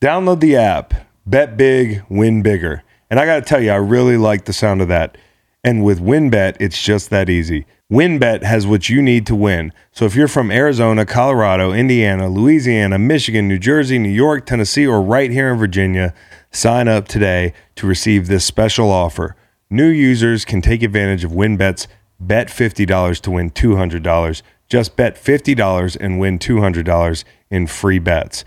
Download the app, bet big, win bigger. And I got to tell you, I really like the sound of that. And with WynnBET, it's just that easy. WynnBET has what you need to win. So if you're from Arizona, Colorado, Indiana, Louisiana, Michigan, New Jersey, New York, Tennessee, or right here in Virginia, sign up today to receive this special offer. New users can take advantage of WynnBET's bet $50 to win $200. Just bet $50 and win $200 in free bets.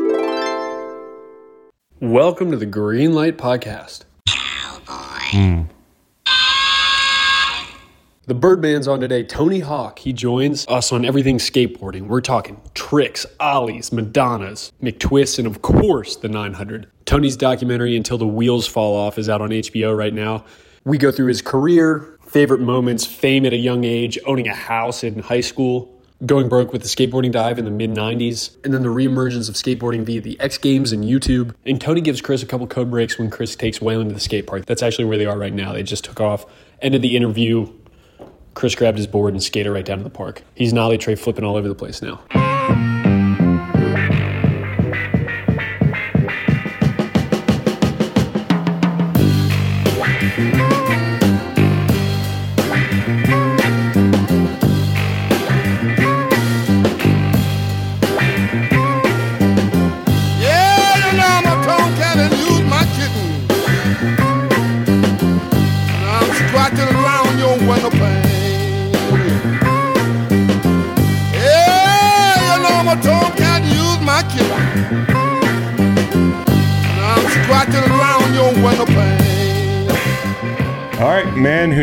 Welcome to the Green Light Podcast. The Birdman's on today. Tony Hawk. He joins us on everything skateboarding. We're talking tricks, ollies, Madonnas, McTwists, and of course the 900. Tony's documentary Until the Wheels Fall Off is out on HBO right now. We go through his career, favorite moments, fame at a young age, owning a house in high school, going broke with the skateboarding dive in the mid 90s, and then the reemergence of skateboarding via the X Games and YouTube. And Tony gives Chris a couple code breaks when Chris takes Waylon to the skate park. That's actually where they are right now. They just took off. Ended the interview. Chris grabbed his board and skated right down to the park. He's nollie tray flipping all over the place now.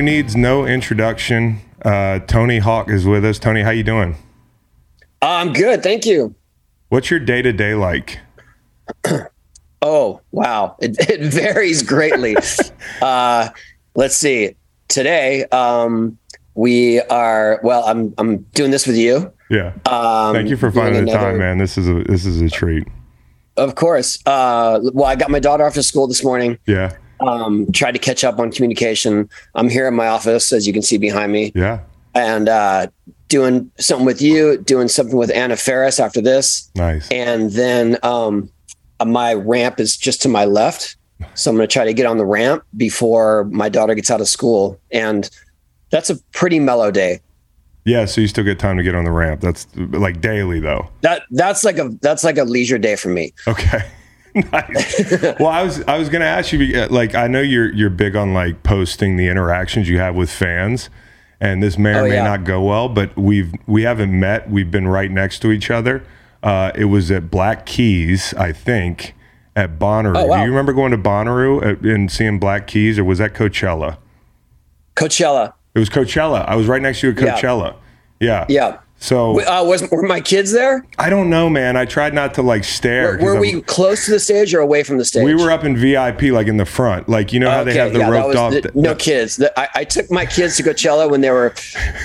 Needs no introduction. Uh, Tony Hawk is with us. Tony, how you doing? I'm good, thank you. What's your day to day like? Oh wow, it, it varies greatly. uh, let's see. Today, um, we are. Well, I'm I'm doing this with you. Yeah. Um, Thank you for finding the time, man. This is a this is a treat. Of course. Uh, well, I got my daughter off to school this morning. Yeah. Um, tried to catch up on communication. I'm here in my office, as you can see behind me, Yeah. and uh, doing something with you, doing something with Anna Faris after this. Nice. and then um, my ramp is just to my left. So I'm going to try to get on the ramp before my daughter gets out of school, and that's a pretty mellow day. Yeah. So you still get time to get on the ramp. That's like daily though. That that's like a that's like a leisure day for me. Okay. nice. well, I was I was gonna ask you uh, like I know you're you're big on like posting the interactions you have with fans, and this may or Oh, may yeah. not go well, but we've we haven't met. We've been right next to each other. Uh, it was at Black Keys, I think, at Bonnaroo. Oh, wow. Do you remember going to Bonnaroo at, and seeing Black Keys, or was that Coachella? Coachella, It was Coachella. I was right next to you at Yeah. Coachella. Yeah. yeah. So Uh, was were my kids there? I don't know, man. I tried not to like stare. Were I'm- we close to the stage or away from the stage? We were up in VIP, like in the front, like you know how they have the yeah, roped off. the- no kids. The- I, I took my kids to Coachella when they were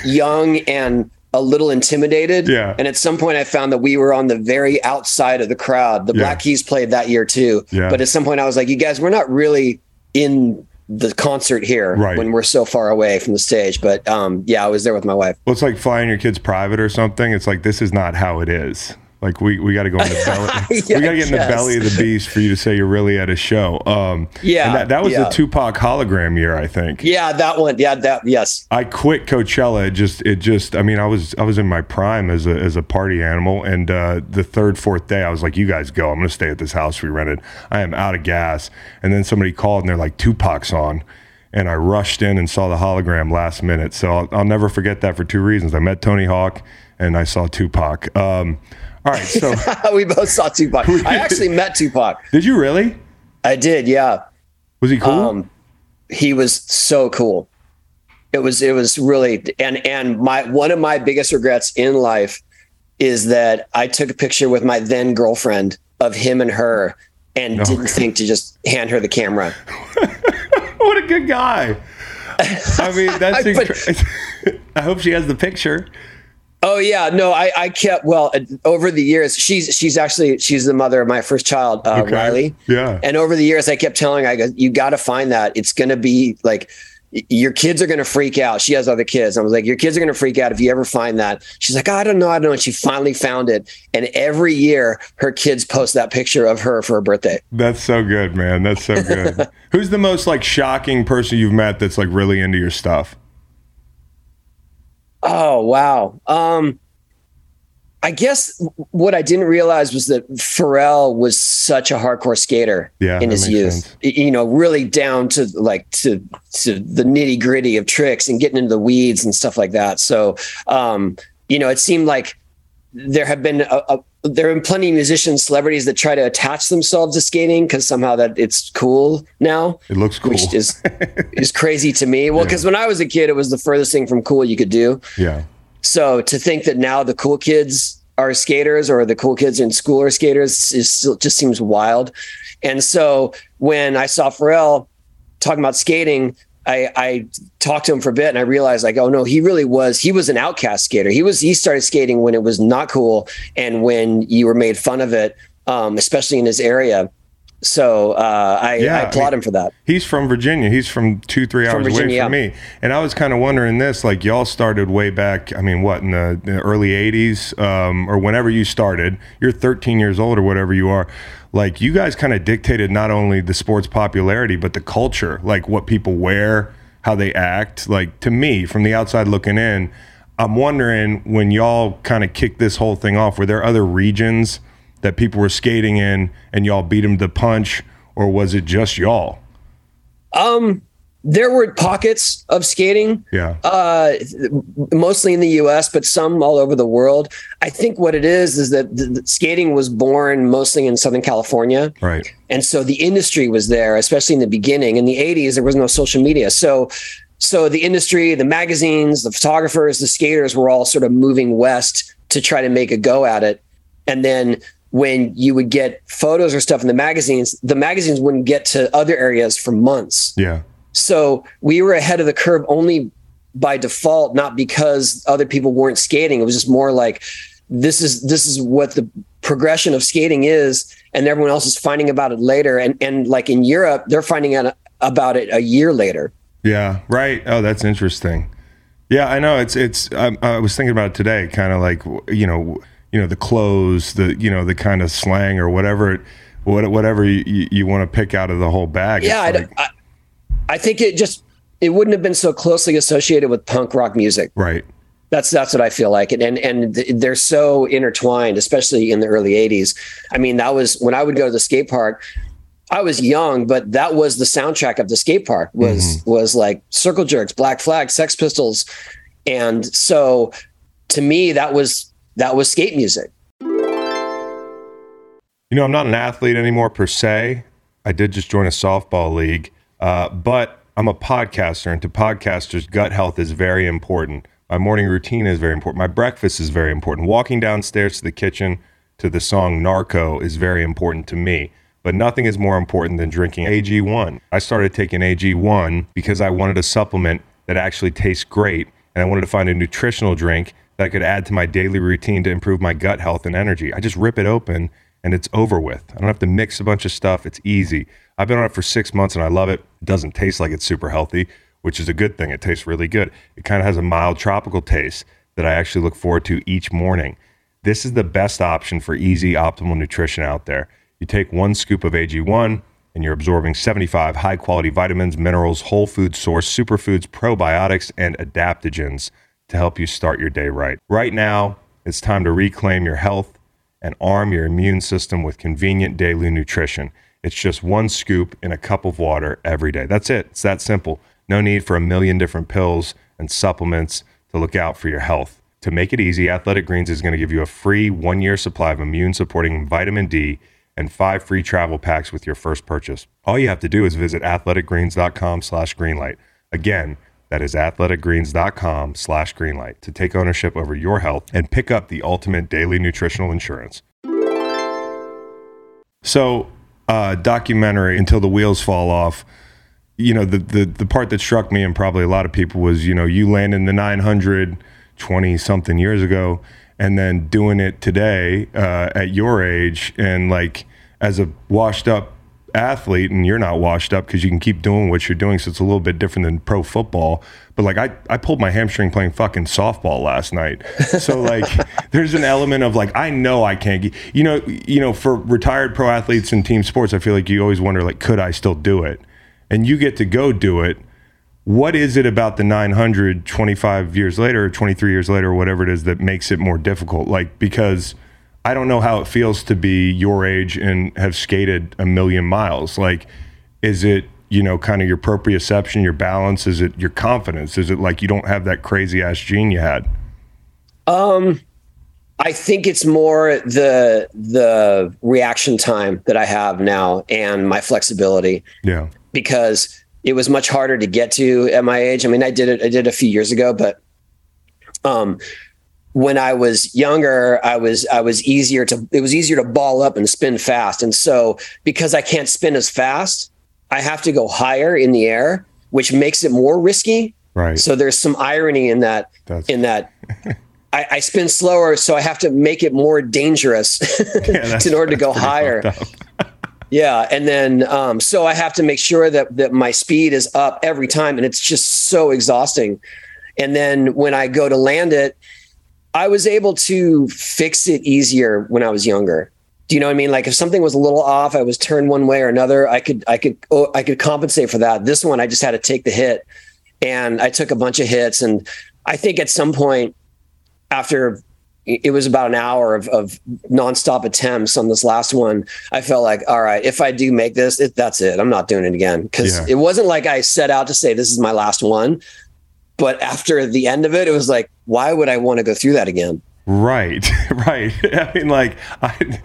young and a little intimidated. Yeah. And at some point, I found that we were on the very outside of the crowd. The Yeah. Black Keys played that year too. Yeah. But at some point, I was like, "You guys, we're not really in the concert here Right. when we're so far away from the stage." But um, yeah, I was there with my wife. Well, it's like flying your kids private or something. It's like this is not how it is. Like we, we got to go in the belly. Yeah, we got to get in the belly of the beast for you to say you're really at a show. Um, Yeah, and that, that was yeah. the Tupac hologram year, I think. Yeah, that one. Yeah, that. Yes. I quit Coachella. It just, it just. I mean, I was, I was in my prime as a, as a party animal, and uh, the third, fourth day, I was like, "You guys go. I'm going to stay at this house we rented. I am out of gas." And then somebody called, and they're like, "Tupac's on," and I rushed in and saw the hologram last minute. So I'll, I'll never forget that for two reasons. I met Tony Hawk, and I saw Tupac. Um, all right, so we both saw Tupac. I actually met Tupac. did you really? I did. Yeah. Was he cool? Um, he was so cool. It was it was really and and my one of my biggest regrets in life is that I took a picture with my then girlfriend of him and her and didn't think to just hand her the camera. what a good guy. I mean, that's. I- but- incre- I hope she has the picture. Oh yeah, no, I, I kept well uh, over the years. She's she's actually she's the mother of my first child, uh, Okay. Riley. Yeah. And over the years, I kept telling her, I go, you got to find that. It's going to be like your kids are going to freak out. She has other kids. I was like, your kids are going to freak out if you ever find that. She's like, I don't know, I don't know. And she finally found it. And every year, her kids post that picture of her for her birthday. That's so good, man. That's so good. Who's the most like shocking person you've met that's like really into your stuff? Oh wow. Um I guess what I didn't realize was that Pharrell was such a hardcore skater Yeah, in his youth. sense. You know, really down to like to to the nitty gritty of tricks and getting into the weeds and stuff like that. So, um, you know, it seemed like there have been a, a, there are plenty of musicians, celebrities that try to attach themselves to skating because somehow that it's cool now It looks cool. which is is crazy to me. Well, because when I was a kid, it was the furthest thing from cool you could do. yeah. So to think that now the cool kids are skaters or the cool kids in school are skaters is still just seems wild. And so when I saw Pharrell talking about skating, I, I talked to him for a bit and I realized like, oh no, he really was, he was an outcast skater. He was, he started skating when it was not cool. And when you were made fun of it, um, especially in his area. So uh, I, Yeah, I I applaud mean- him for that. He's from Virginia. He's from two, three hours Virginia, away yeah. from me. And I was kind of wondering this, like y'all started way back, I mean, what, in the, the early 80s um, or whenever you started, you're 13 years old or whatever you are. Like you guys kind of dictated not only the sport's popularity, but the culture, like what people wear, how they act. Like to me, from the outside looking in, I'm wondering when y'all kind of kicked this whole thing off, were there other regions that people were skating in and y'all beat them to the punch, or was it just y'all? Um, there were pockets of skating, Yeah. uh, mostly in the U.S., but some all over the world. I think what it is is that the, the skating was born mostly in Southern California, right. and so the industry was there, especially in the beginning. In the '80s, there was no social media, so so the industry, the magazines, the photographers, the skaters were all sort of moving west to try to make a go at it, and then. When you would get photos or stuff in the magazines, the magazines wouldn't get to other areas for months. Yeah. So we were ahead of the curve only by default, not because other people weren't skating. It was just more like this is this is what the progression of skating is, and everyone else is finding about it later. And and like in Europe, they're finding out about it a year later. Yeah, right. Oh, that's interesting. Yeah, I know. It's it's. I, I was thinking about it today. Kind of like you know, you know, the clothes, the you know, the kind of slang or whatever, it, what whatever you, you, you want to pick out of the whole bag. Yeah, like- I, I think it just it wouldn't have been so closely associated with punk rock music. right. That's that's what I feel like, and and and they're so intertwined, especially in the early '80s. I mean, that was when I would go to the skate park. I was young, but that was the soundtrack of the skate park. Was mm-hmm. was like Circle Jerks, Black Flag, Sex Pistols, and so to me, that was that was skate music. You know, I'm not an athlete anymore per se. I did just join a softball league, uh, but I'm a podcaster, and to podcasters, gut health is very important. My morning routine is very important. My breakfast is very important. Walking downstairs to the kitchen to the song Narco is very important to me. But nothing is more important than drinking AG1. I started taking AG1 because I wanted a supplement that actually tastes great, and I wanted to find a nutritional drink that I could add to my daily routine to improve my gut health and energy. I just rip it open and it's over with. I don't have to mix a bunch of stuff. It's easy. I've been on it for six months and I love it. It doesn't taste like it's super healthy, which is a good thing. It tastes really good. It kind of has a mild tropical taste that I actually look forward to each morning. This is the best option for easy, optimal nutrition out there. You take one scoop of AG1 and you're absorbing 75 high quality vitamins, minerals, whole food source, superfoods, probiotics, and adaptogens to help you start your day right. Right now, it's time to reclaim your health and arm your immune system with convenient daily nutrition. It's just one scoop in a cup of water every day. That's it. It's that simple. No need for a million different pills and supplements to look out for your health. To make it easy, Athletic Greens is going to give you a free one year supply of immune supporting vitamin D and five free travel packs with your first purchase. All you have to do is visit athleticgreens.com slash greenlight. Again, that is athleticgreens.com slash greenlight to take ownership over your health and pick up the ultimate daily nutritional insurance. So uh, documentary until the wheels fall off. You know, the, the the part that struck me and probably a lot of people was you know you landing the 900 20 something years ago and then doing it today uh, at your age and like as a washed up athlete and you're not washed up because you can keep doing what you're doing so it's a little bit different than pro football. But like I, I pulled my hamstring playing fucking softball last night. So like there's an element of like i know i can't get you know you know for retired pro athletes in team sports i feel like you always wonder like could i still do it? And you get to go do it. What is it about the 900 25 years later 23 years later or whatever it is that makes it more difficult? Like because i don't know how it feels to be your age and have skated a million miles. Like is it you know kind of your proprioception your balance? Is it your confidence? Is it like you don't have that crazy ass gene you had? Um, I think it's more the the reaction time that I have now and my flexibility. Yeah. Because it was much harder to get to at my age. I mean, I did it I did it a few years ago, but um when I was younger, I was I was easier to it was easier to ball up and spin fast. And so because I can't spin as fast, I have to go higher in the air, which makes it more risky. right So there's some irony in that That's- in that I, I spin slower, so I have to make it more dangerous Yeah, in order to go higher. Yeah, and then um, so I have to make sure that that my speed is up every time, and it's just so exhausting. And then when I go to land it, I was able to fix it easier when I was younger. Do you know what I mean? Like if something was a little off, I was turned one way or another. I could I could oh, I could compensate for that. This one, I just had to take the hit, and I took a bunch of hits. And I think at some point after it was about an hour of, of nonstop attempts on this last one. I felt like, all right, if I do make this, it, that's it. I'm not doing it again because Yeah. it wasn't like I set out to say this is my last one. But after the end of it, it was like, why would I want to go through that again? Right, right. I mean, like, I,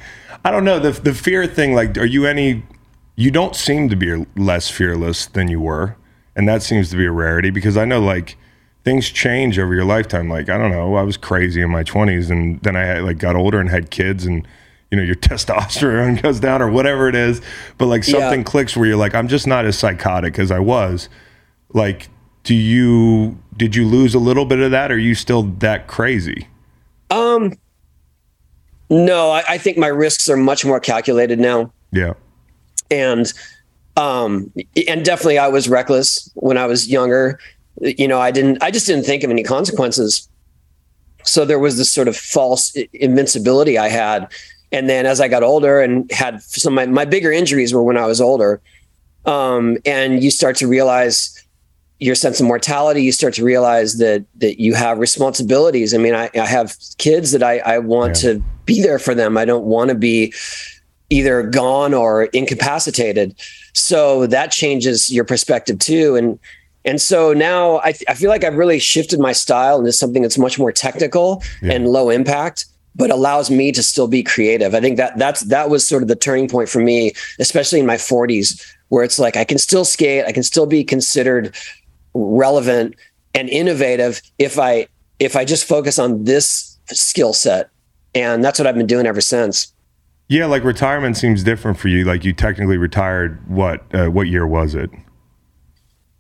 I don't know the the fear thing. Like, are you any? You don't seem to be less fearless than you were, and that seems to be a rarity because I know like things change over your lifetime. Like, I don't know, I was crazy in my twenties, and then I had, like got older and had kids, and you know your testosterone goes down or whatever it is. But like something Yeah. clicks where you're like, I'm just not as psychotic as I was. Like, do you did you lose a little bit of that? Or are you still that crazy? Um, no, I, I think my risks are much more calculated now. Yeah. and um and definitely i was reckless when i was younger you know i didn't i just didn't think of any consequences so there was this sort of false invincibility i had and then as i got older and had some my, my bigger injuries were when i was older um and you start to realize your sense of mortality you start to realize that that you have responsibilities i mean i, I have kids that i i want Yeah. to be there for them i don't want to be either gone or incapacitated. So that changes your perspective too. And and so now I, I feel like I've really shifted my style into something that's much more technical Yeah. and low impact, but allows me to still be creative. I think that that's that was sort of the turning point for me, especially in my 40s, where it's like I can still skate, I can still be considered relevant and innovative if I if I just focus on this skill set. And that's what I've been doing ever since. Yeah, like retirement seems different for you. Like you technically retired. What uh, what year was it?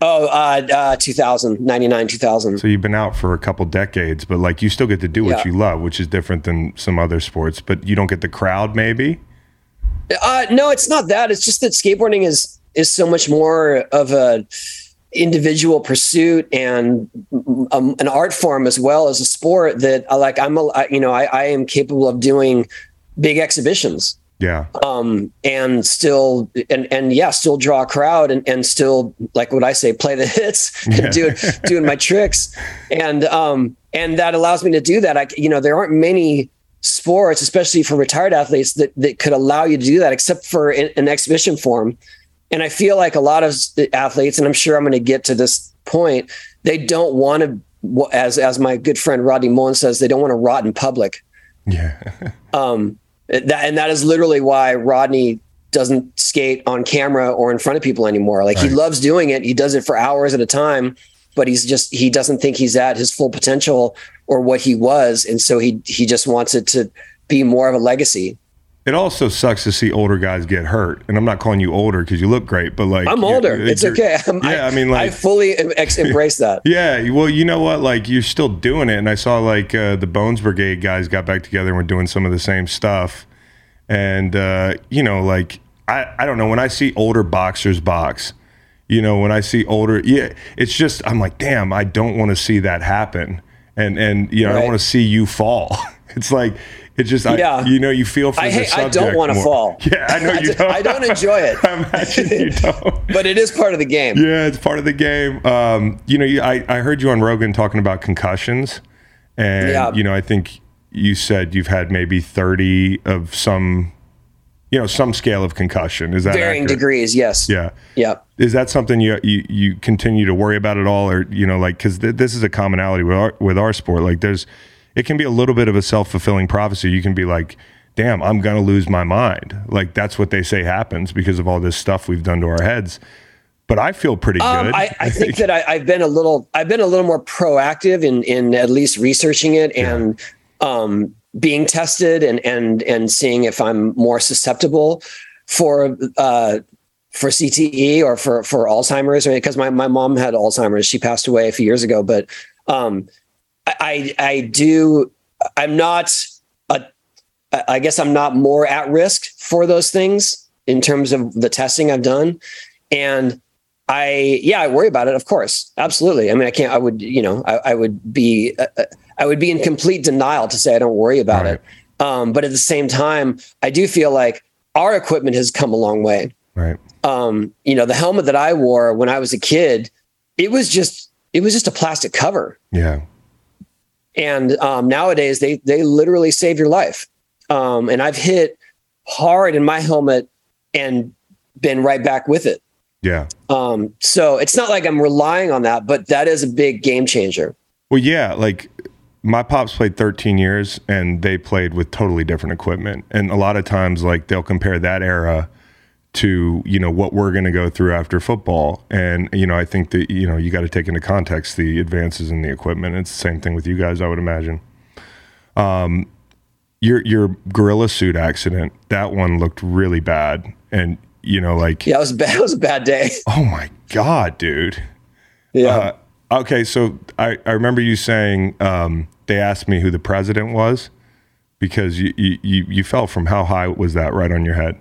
Oh, uh, uh, 2000, 99, 2000. So you've been out for a couple decades, but like you still get to do what Yeah. you love, which is different than some other sports. But you don't get the crowd, maybe. Uh, no, it's not that. It's just that skateboarding is is so much more of a individual pursuit and um, an art form as well as a sport that I like. I'm a, you know, I, I am capable of doing big exhibitions Yeah, um, and still and and yeah, still draw a crowd and, and still like what I say, play the hits, Yeah. do doing my tricks, and um and that allows me to do that. I you know there aren't many sports, especially for retired athletes, that that could allow you to do that, except for in, an exhibition form. And I feel like a lot of the athletes, and I'm sure I'm going to get to this point, they don't want to, as as my good friend Rodney Mullen says, they don't want to rot in public yeah, um that and that is literally why Rodney doesn't skate on camera or in front of people anymore. Like he loves doing it. He does it for hours at a time, but he's just he doesn't think he's at his full potential or what he was and so he he just wants it to be more of a legacy. It also sucks to see older guys get hurt. And I'm not calling you older because you look great, but like I'm older. It's okay. I'm, yeah, I, mean, I fully embrace that. yeah. Well, you know what? Like, you're still doing it, and I saw like uh, the Bones Brigade guys got back together and were doing some of the same stuff. And uh, you know, like, I I don't know when I see older boxers box. You know, when I see older, yeah, it's just I'm like, damn, I don't want to see that happen, and and you know, I don't want to see you fall. It's like it's just, I, you know, you feel for I the hate- I don't wanna fall. Yeah, I know you d- don't. I don't enjoy it. I imagine you don't. But it is part of the game. Yeah, it's part of the game. Um, you know, you, I, I heard you on Rogan talking about concussions, and Yeah. you know, I think you said you've had maybe thirty of some, you know, some scale of concussion. Is that Varying accurate? degrees, yes. Yeah. Yeah. Is that something you you, you continue to worry about at all, or you know, like because th- this is a commonality with our with our sport. Like, there's it can be a little bit of a self fulfilling prophecy. You can be like, "Damn, I'm gonna lose my mind." Like that's what they say happens because of all this stuff we've done to our heads. But I feel pretty Um, good. I, I think that I, I've been a little I've been a little more proactive in in at least researching it and um, being tested and and and seeing if I'm more susceptible for uh, for CTE or for for Alzheimer's because my my mom had Alzheimer's she passed away a few years ago but um, I I do I'm not a I guess I'm not more at risk for those things in terms of the testing I've done and I yeah, I worry about it. Of course, absolutely. I mean, I can't. I would, you know, I, I would be, uh, uh, I would be in complete denial to say I don't worry about Right. it. Um, but at the same time, I do feel like our equipment has come a long way. right. Um, you know, the helmet that I wore when I was a kid, it was just, it was just a plastic cover. Yeah. And um, nowadays, they they literally save your life. Um, and I've hit hard in my helmet and been right back with it. Yeah. Um, so it's not like I'm relying on that, but that is a big game changer. Well, yeah, like my pops played 13 years and they played with totally different equipment. And a lot of times like they'll compare that era to, you know, what we're going to go through after football. And you know, I think that, you know, you got to take into context the advances in the equipment. It's the same thing with you guys, I would imagine. Um your your gorilla suit accident, that one looked really bad and you know like Yeah, it was bad. It was a bad day. oh my god, dude. Yeah. Uh, okay, so I, I remember you saying um, they asked me who the president was because you, you, you, you fell from how high was that right on your head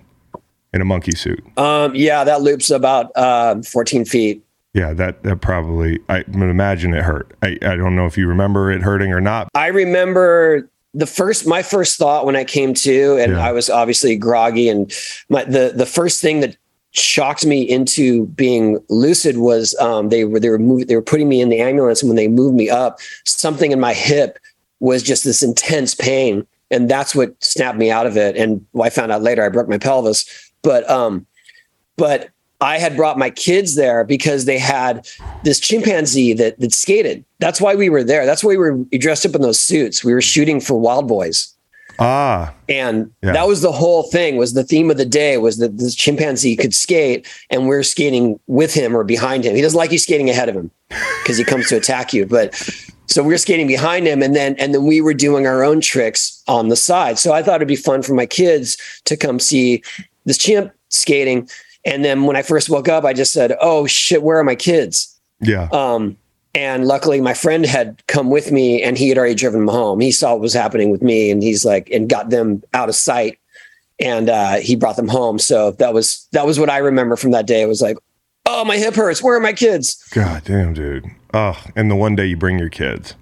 in a monkey suit? um, yeah, that loop's about uh, 14 feet. Yeah, that, that probably, I would imagine it hurt. I, I don't know if you remember it hurting or not. I remember the first, my first thought when I came to, and Yeah. I was obviously groggy, and my the the first thing that shocked me into being lucid was um, they were they were moving, they were putting me in the ambulance, and when they moved me up, something in my hip was just this intense pain, and that's what snapped me out of it. And I found out later I broke my pelvis, but um, but I had brought my kids there because they had this chimpanzee that that skated. That's why we were there. That's why we were dressed up in those suits. We were shooting for Wildboyz. Ah, And Yeah. that was the whole thing was the theme of the day was that this chimpanzee could skate and we're skating with him or behind him. He doesn't like you skating ahead of him because he comes to attack you. But so we we're skating behind him and then and then we were doing our own tricks on the side. So I thought it'd be fun for my kids to come see this chimp skating. And then when I first woke up, I just said, Oh shit, where are my kids? yeah. Um, and luckily, my friend had come with me, and he had already driven them home. He saw what was happening with me, and he's like, and got them out of sight, and uh, he brought them home. So that was that was what I remember from that day. It was like, oh, my hip hurts. Where are my kids? God damn, dude. Oh, and the one day you bring your kids.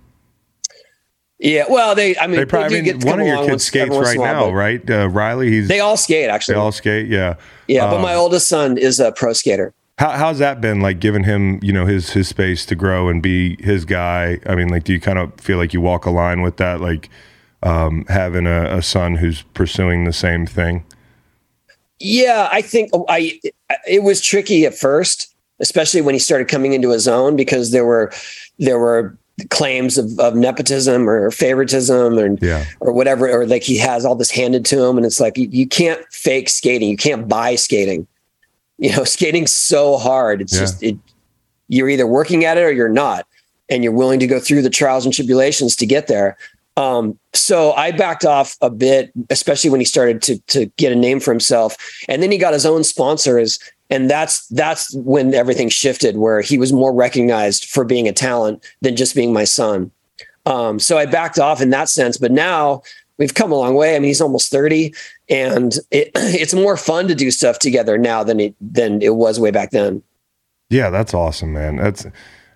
Yeah, well, they. I mean, They probably, do get to one of your kids once- skates right now, right? Uh, Riley, he's, They all skate actually. they all skate. Yeah. yeah, but um, my oldest son is a pro skater. How, how's that been like giving him, you know, his his space to grow and be his guy? I mean, like, do you kind of feel like you walk a line with that, like um, having a, a son who's pursuing the same thing? Yeah, I think oh, I it was tricky at first, especially when he started coming into his own because there were there were claims of, of nepotism or favoritism and Yeah. or whatever, or like he has all this handed to him, and it's like you, you can't fake skating, you can't buy skating. You know, skating's so hard. It's Yeah. just it. You're either working at it or you're not, and you're willing to go through the trials and tribulations to get there. Um, so I backed off a bit, especially when he started to to get a name for himself, and then he got his own sponsors, and that's that's when everything shifted, where he was more recognized for being a talent than just being my son. Um, so I backed off in that sense, but now we've come a long way. I mean, he's almost thirty, and it, it's more fun to do stuff together now than it than it was way back then. Yeah, that's awesome, man. That's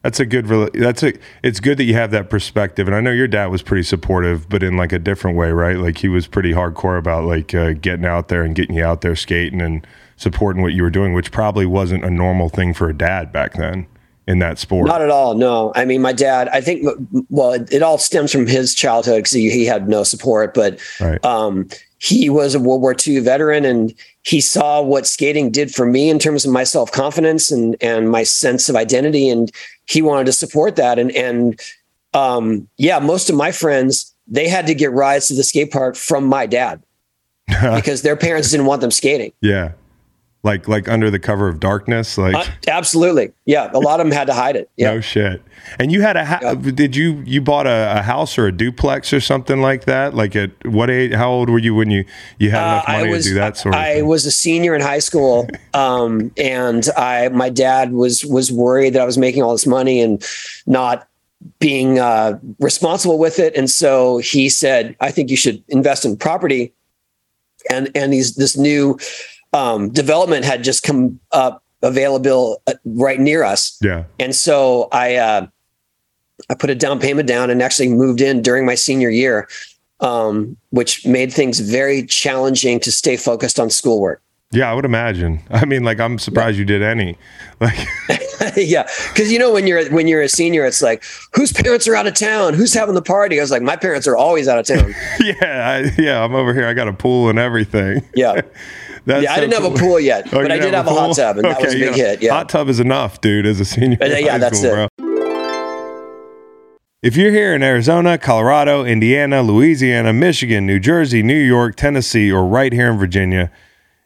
that's a good. That's a. It's good that you have that perspective, and I know your dad was pretty supportive, but in like a different way, right? Like he was pretty hardcore about like uh, getting out there and getting you out there skating and supporting what you were doing, which probably wasn't a normal thing for a dad back then in that sport. Not at all. No, I mean, my dad. I think. Well, it, it all stems from his childhood because he, he, had no support, but right. um, he was a World War II veteran, and he saw what skating did for me in terms of my self confidence and and my sense of identity, and he wanted to support that. And and um, yeah, most of my friends they had to get rides to the skate park from my dad because their parents didn't want them skating. Yeah like like under the cover of darkness like uh, absolutely. Yeah a lot of them had to hide it. Yeah. no shit. And you had a ha- did you you bought a, a, house or a duplex or something like that? Like at what age how old were you when you you had enough uh, money was, to do that sort of I thing? I was a senior in high school um, and I my dad was was worried that I was making all this money and not being uh, responsible with it. And so he said I think you should invest in property. And and these this new um, development had just come up available uh, right near us. Yeah. And so I uh, I put a down payment down and actually moved in during my senior year, um, which made things very challenging to stay focused on schoolwork. Yeah, I would imagine. I mean, like I'm surprised you did any. Like Yeah, cuz you know when you're when you're a senior it's like whose parents are out of town? Who's having the party? I was like my parents are always out of town. yeah, I, yeah, I'm over here. I got a pool and everything. Yeah. That's yeah, so I didn't cool. have a pool yet, oh, but I did have, a, a hot tub, and okay, that was a big hit. Yeah, hot tub is enough, dude. As a senior, but, uh, yeah, that's school, it. Bro. If you're here in Arizona, Colorado, Indiana, Louisiana, Michigan, New Jersey, New York, Tennessee, or right here in Virginia,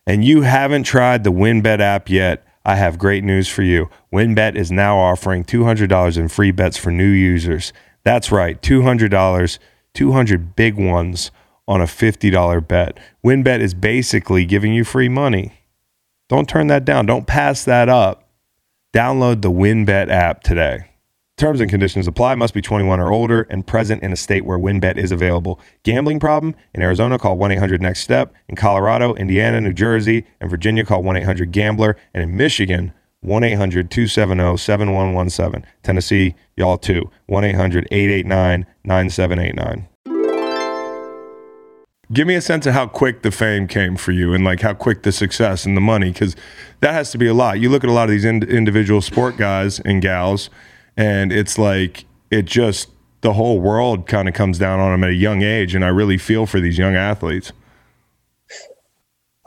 and you haven't tried the WynnBET app yet, I have great news for you. WynnBET is now offering $200 in free bets for new users. That's right, $200, 200 big ones on a $50 bet. WynnBET is basically giving you free money. Don't turn that down. Don't pass that up. Download the WynnBET app today. Terms and conditions apply. Must be 21 or older and present in a state where WynnBET is available. Gambling problem? In Arizona, call 1-800-NEXT-STEP. In Colorado, Indiana, New Jersey, and Virginia, call 1-800-GAMBLER. And in Michigan, 1-800-270-7117. Tennessee, y'all too. 1-800-889-9789 give me a sense of how quick the fame came for you and like how quick the success and the money because that has to be a lot. You look at a lot of these ind- individual sport guys and gals and it's like it just the whole world kind of comes down on them at a young age and i really feel for these young athletes.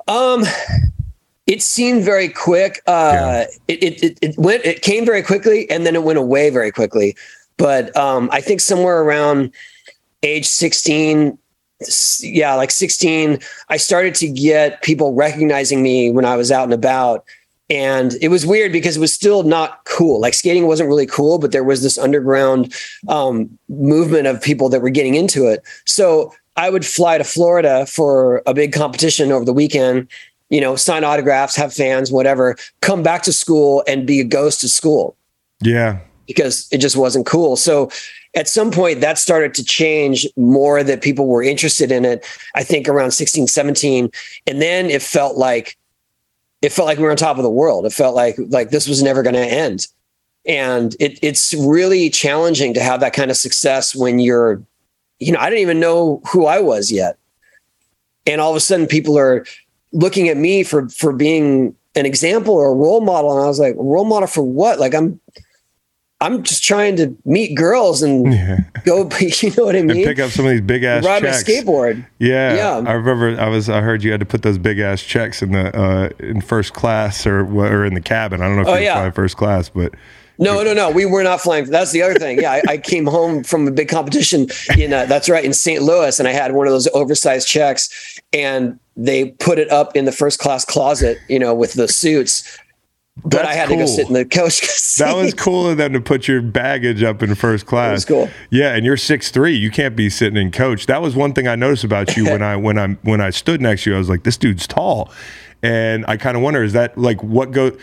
Um it seemed very quick uh yeah. it, it, it, it went it came very quickly and then it went away very quickly. But um i think somewhere around age 16 yeah, like 16, I started to get people recognizing me when I was out and about. And it was weird because it was still not cool. Like skating wasn't really cool, but there was this underground um, movement of people that were getting into it. So I would fly to Florida for a big competition over the weekend, you know, sign autographs, have fans, whatever, come back to school and be a ghost of school. Yeah. Because it just wasn't cool. So at some point that started to change more that people were interested in it i think around 16 17 and then it felt like it felt like we were on top of the world. It felt like like this was never going to end. And it, it's really challenging to have that kind of success when you're you know i didn't even know who i was yet. And all of a sudden people are looking at me for for being an example or a role model. And i was like role model for what? Like i'm I'm just trying to meet girls and yeah. go, you know what I mean? And pick up some of these big ass ride checks. my skateboard. Yeah, yeah. I remember I was I heard you had to put those big ass checks in the uh, in first class or or in the cabin. I don't know if oh, you yeah. flying first class, but no, no, no. We were not flying. That's the other thing. Yeah, I, I came home from a big competition in uh, that's right in St. Louis, and I had one of those oversized checks, and they put it up in the first class closet, you know, with the suits but That's I had to go sit in the coach. That was cool of them to put your baggage up in first class. was cool. Yeah, and you're six three. You can't be sitting in coach. That was one thing I noticed about you when I when I when I stood next to you. I was like, this dude's tall, and I kind of wonder is that like what go the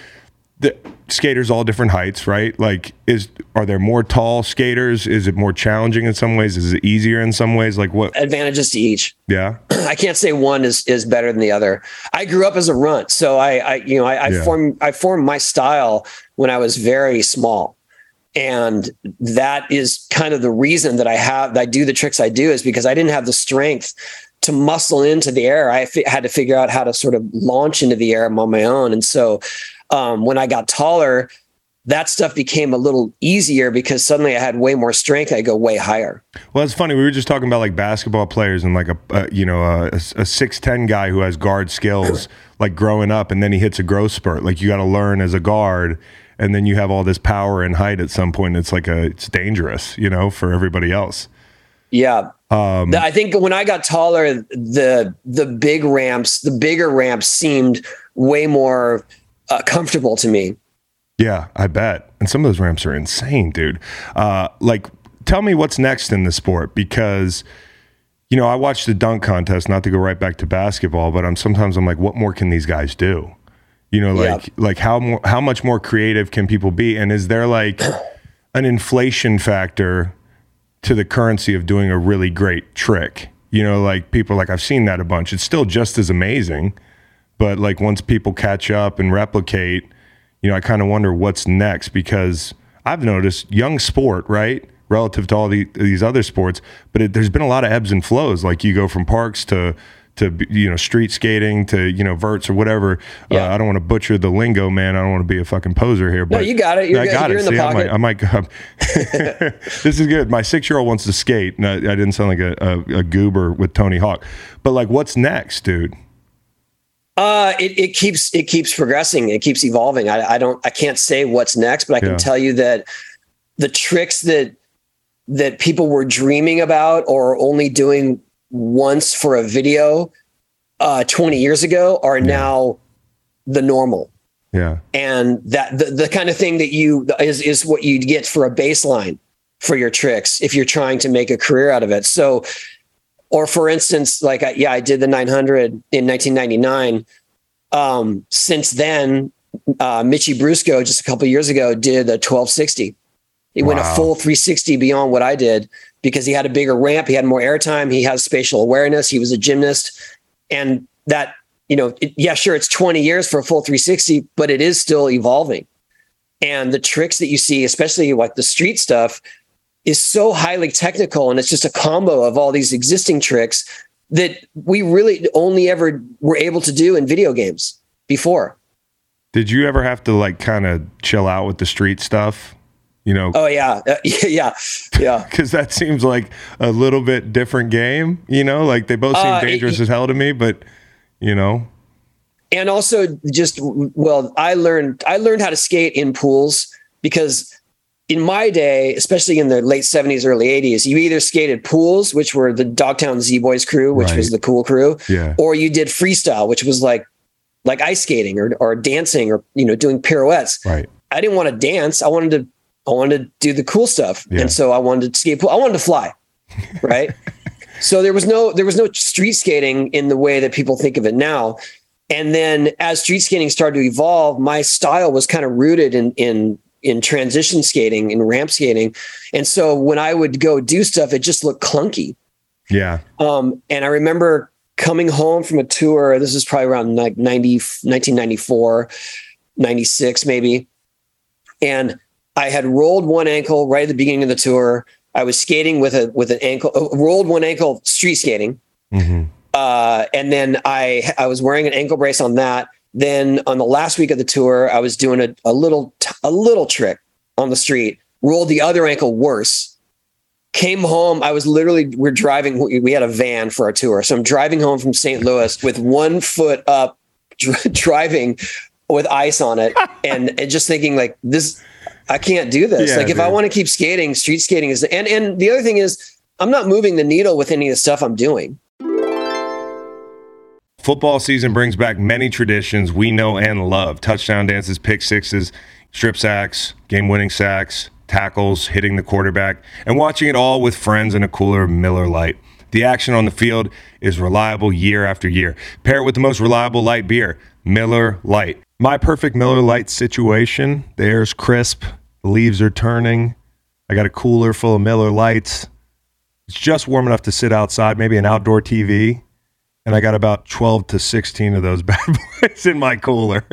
skaters all different heights, right? Like, is are there more tall skaters? Is it more challenging in some ways? Is it easier in some ways? Like what? advantages to each. Yeah, I can't say one is is better than the other. I grew up as a runt, so I, I you know I, I Yeah. formed I formed my style when I was very small, and that is kind of the reason that I have that I do the tricks I do is because I didn't have the strength to muscle into the air. I had to figure out how to sort of launch into the air on my own, and so um, when I got taller. That stuff became a little easier because suddenly I had way more strength. I go way higher. Well, it's funny. We were just talking about like basketball players and like a, you know a, a six ten guy who has guard skills, like growing up, and then he hits a growth spurt. Like you got to learn as a guard, and then you have all this power and height at some point. It's like a it's dangerous, you know, for everybody else. Yeah. Um, I think when I got taller, the the big ramps, the bigger ramps seemed way more uh, comfortable to me. Yeah, I bet. And some of those ramps are insane, dude. Uh, like, tell me what's next in the sport because, you know, I watched the dunk contest. Not to go right back to basketball, but I'm sometimes I'm like, what more can these guys do? You know, Yeah. like like how more how much more creative can people be? And is there like an inflation factor to the currency of doing a really great trick? You know, like people like I've seen that a bunch. It's still just as amazing, but like once people catch up and replicate you know, I kind of wonder what's next because I've noticed young sport, right, relative to all the, these other sports, but it, there's been a lot of ebbs and flows. Like you go from parks to to you know street skating to you know verts or whatever. Yeah. Uh, I don't want to butcher the lingo, man. I don't want to be a fucking poser here. But you got it. You're I good. got You're it. in the See, I might, I might go. this is good. My six year old wants to skate. And I, I didn't sound like a, a, a goober with Tony Hawk. But like, what's next, dude? Uh, it, it keeps it keeps progressing. It keeps evolving. I, I don't I can't say what's next, but I can Yeah. tell you that the tricks that that people were dreaming about or only doing once for a video uh, 20 years ago are now the normal. Yeah. and that the, the kind of thing that you is is what you get for a baseline for your tricks if you're trying to make a career out of it so or for instance like I, yeah i did the 900 in 1999 um since then uh Mitchie Brusco just a couple years ago did a 1260 he went a full 360 beyond what i did because he had a bigger ramp he had more airtime he has spatial awareness he was a gymnast. And that you know it, yeah sure it's 20 years for a full 360 but it is still evolving. And the tricks that you see especially like the street stuff is so highly technical and it's just a combo of all these existing tricks that we really only ever were able to do in video games before. Did you ever have to like kind of chill out with the street stuff? You know, oh yeah. Uh, yeah yeah. Because that seems like a little bit different game. You know, like they both seem Uh, dangerous it- as hell to me, but you know, and also just well i learned i learned how to skate in pools because in my day especially in the late 70s early 80s you either skated pools which were the dogtown z boys crew which was the cool crew Yeah. or you did freestyle which was like like ice skating or, or dancing or you know doing pirouettes. Right? i didn't want to dance. I wanted to i wanted to do the cool stuff. Yeah. and so i wanted to skate pool. I wanted to fly right? So there was no there was no street skating in the way that people think of it now. And then as street skating started to evolve my style was kind of rooted in in in transition skating and ramp skating and so when i would go do stuff it just looked clunky Yeah, um, and I remember coming home from a tour. This is probably around like 90, 1994, 96, maybe. And I had rolled one ankle right at the beginning of the tour. I was skating with a with an ankle, uh, rolled one ankle street skating. hmm Uh, and then I I was wearing an ankle brace on that. Then on the last week of the tour, I was doing a, a little a little trick on the street. Rolled the other ankle worse. Came home. I was literally we're driving. We we had a van for our tour, so I'm driving home from St. Louis with one foot up, dr- driving with ice on it, and and just thinking like this. I can't do this. Yeah, like if I want to keep skating, street skating is and and the other thing is I'm not moving the needle with any of the stuff I'm doing. Football season brings back many traditions we know and love touchdown dances, pick sixes, strip sacks, game winning sacks, tackles, hitting the quarterback, and watching it all with friends in a cooler Miller Lite. The action on the field is reliable year after year. Pair it with the most reliable light beer, Miller Lite. My perfect Miller Lite situation the air's crisp, the leaves are turning. I got a cooler full of Miller Lites. It's just warm enough to sit outside, maybe an outdoor TV. And I got about 12 to 16 of those bad boys in my cooler.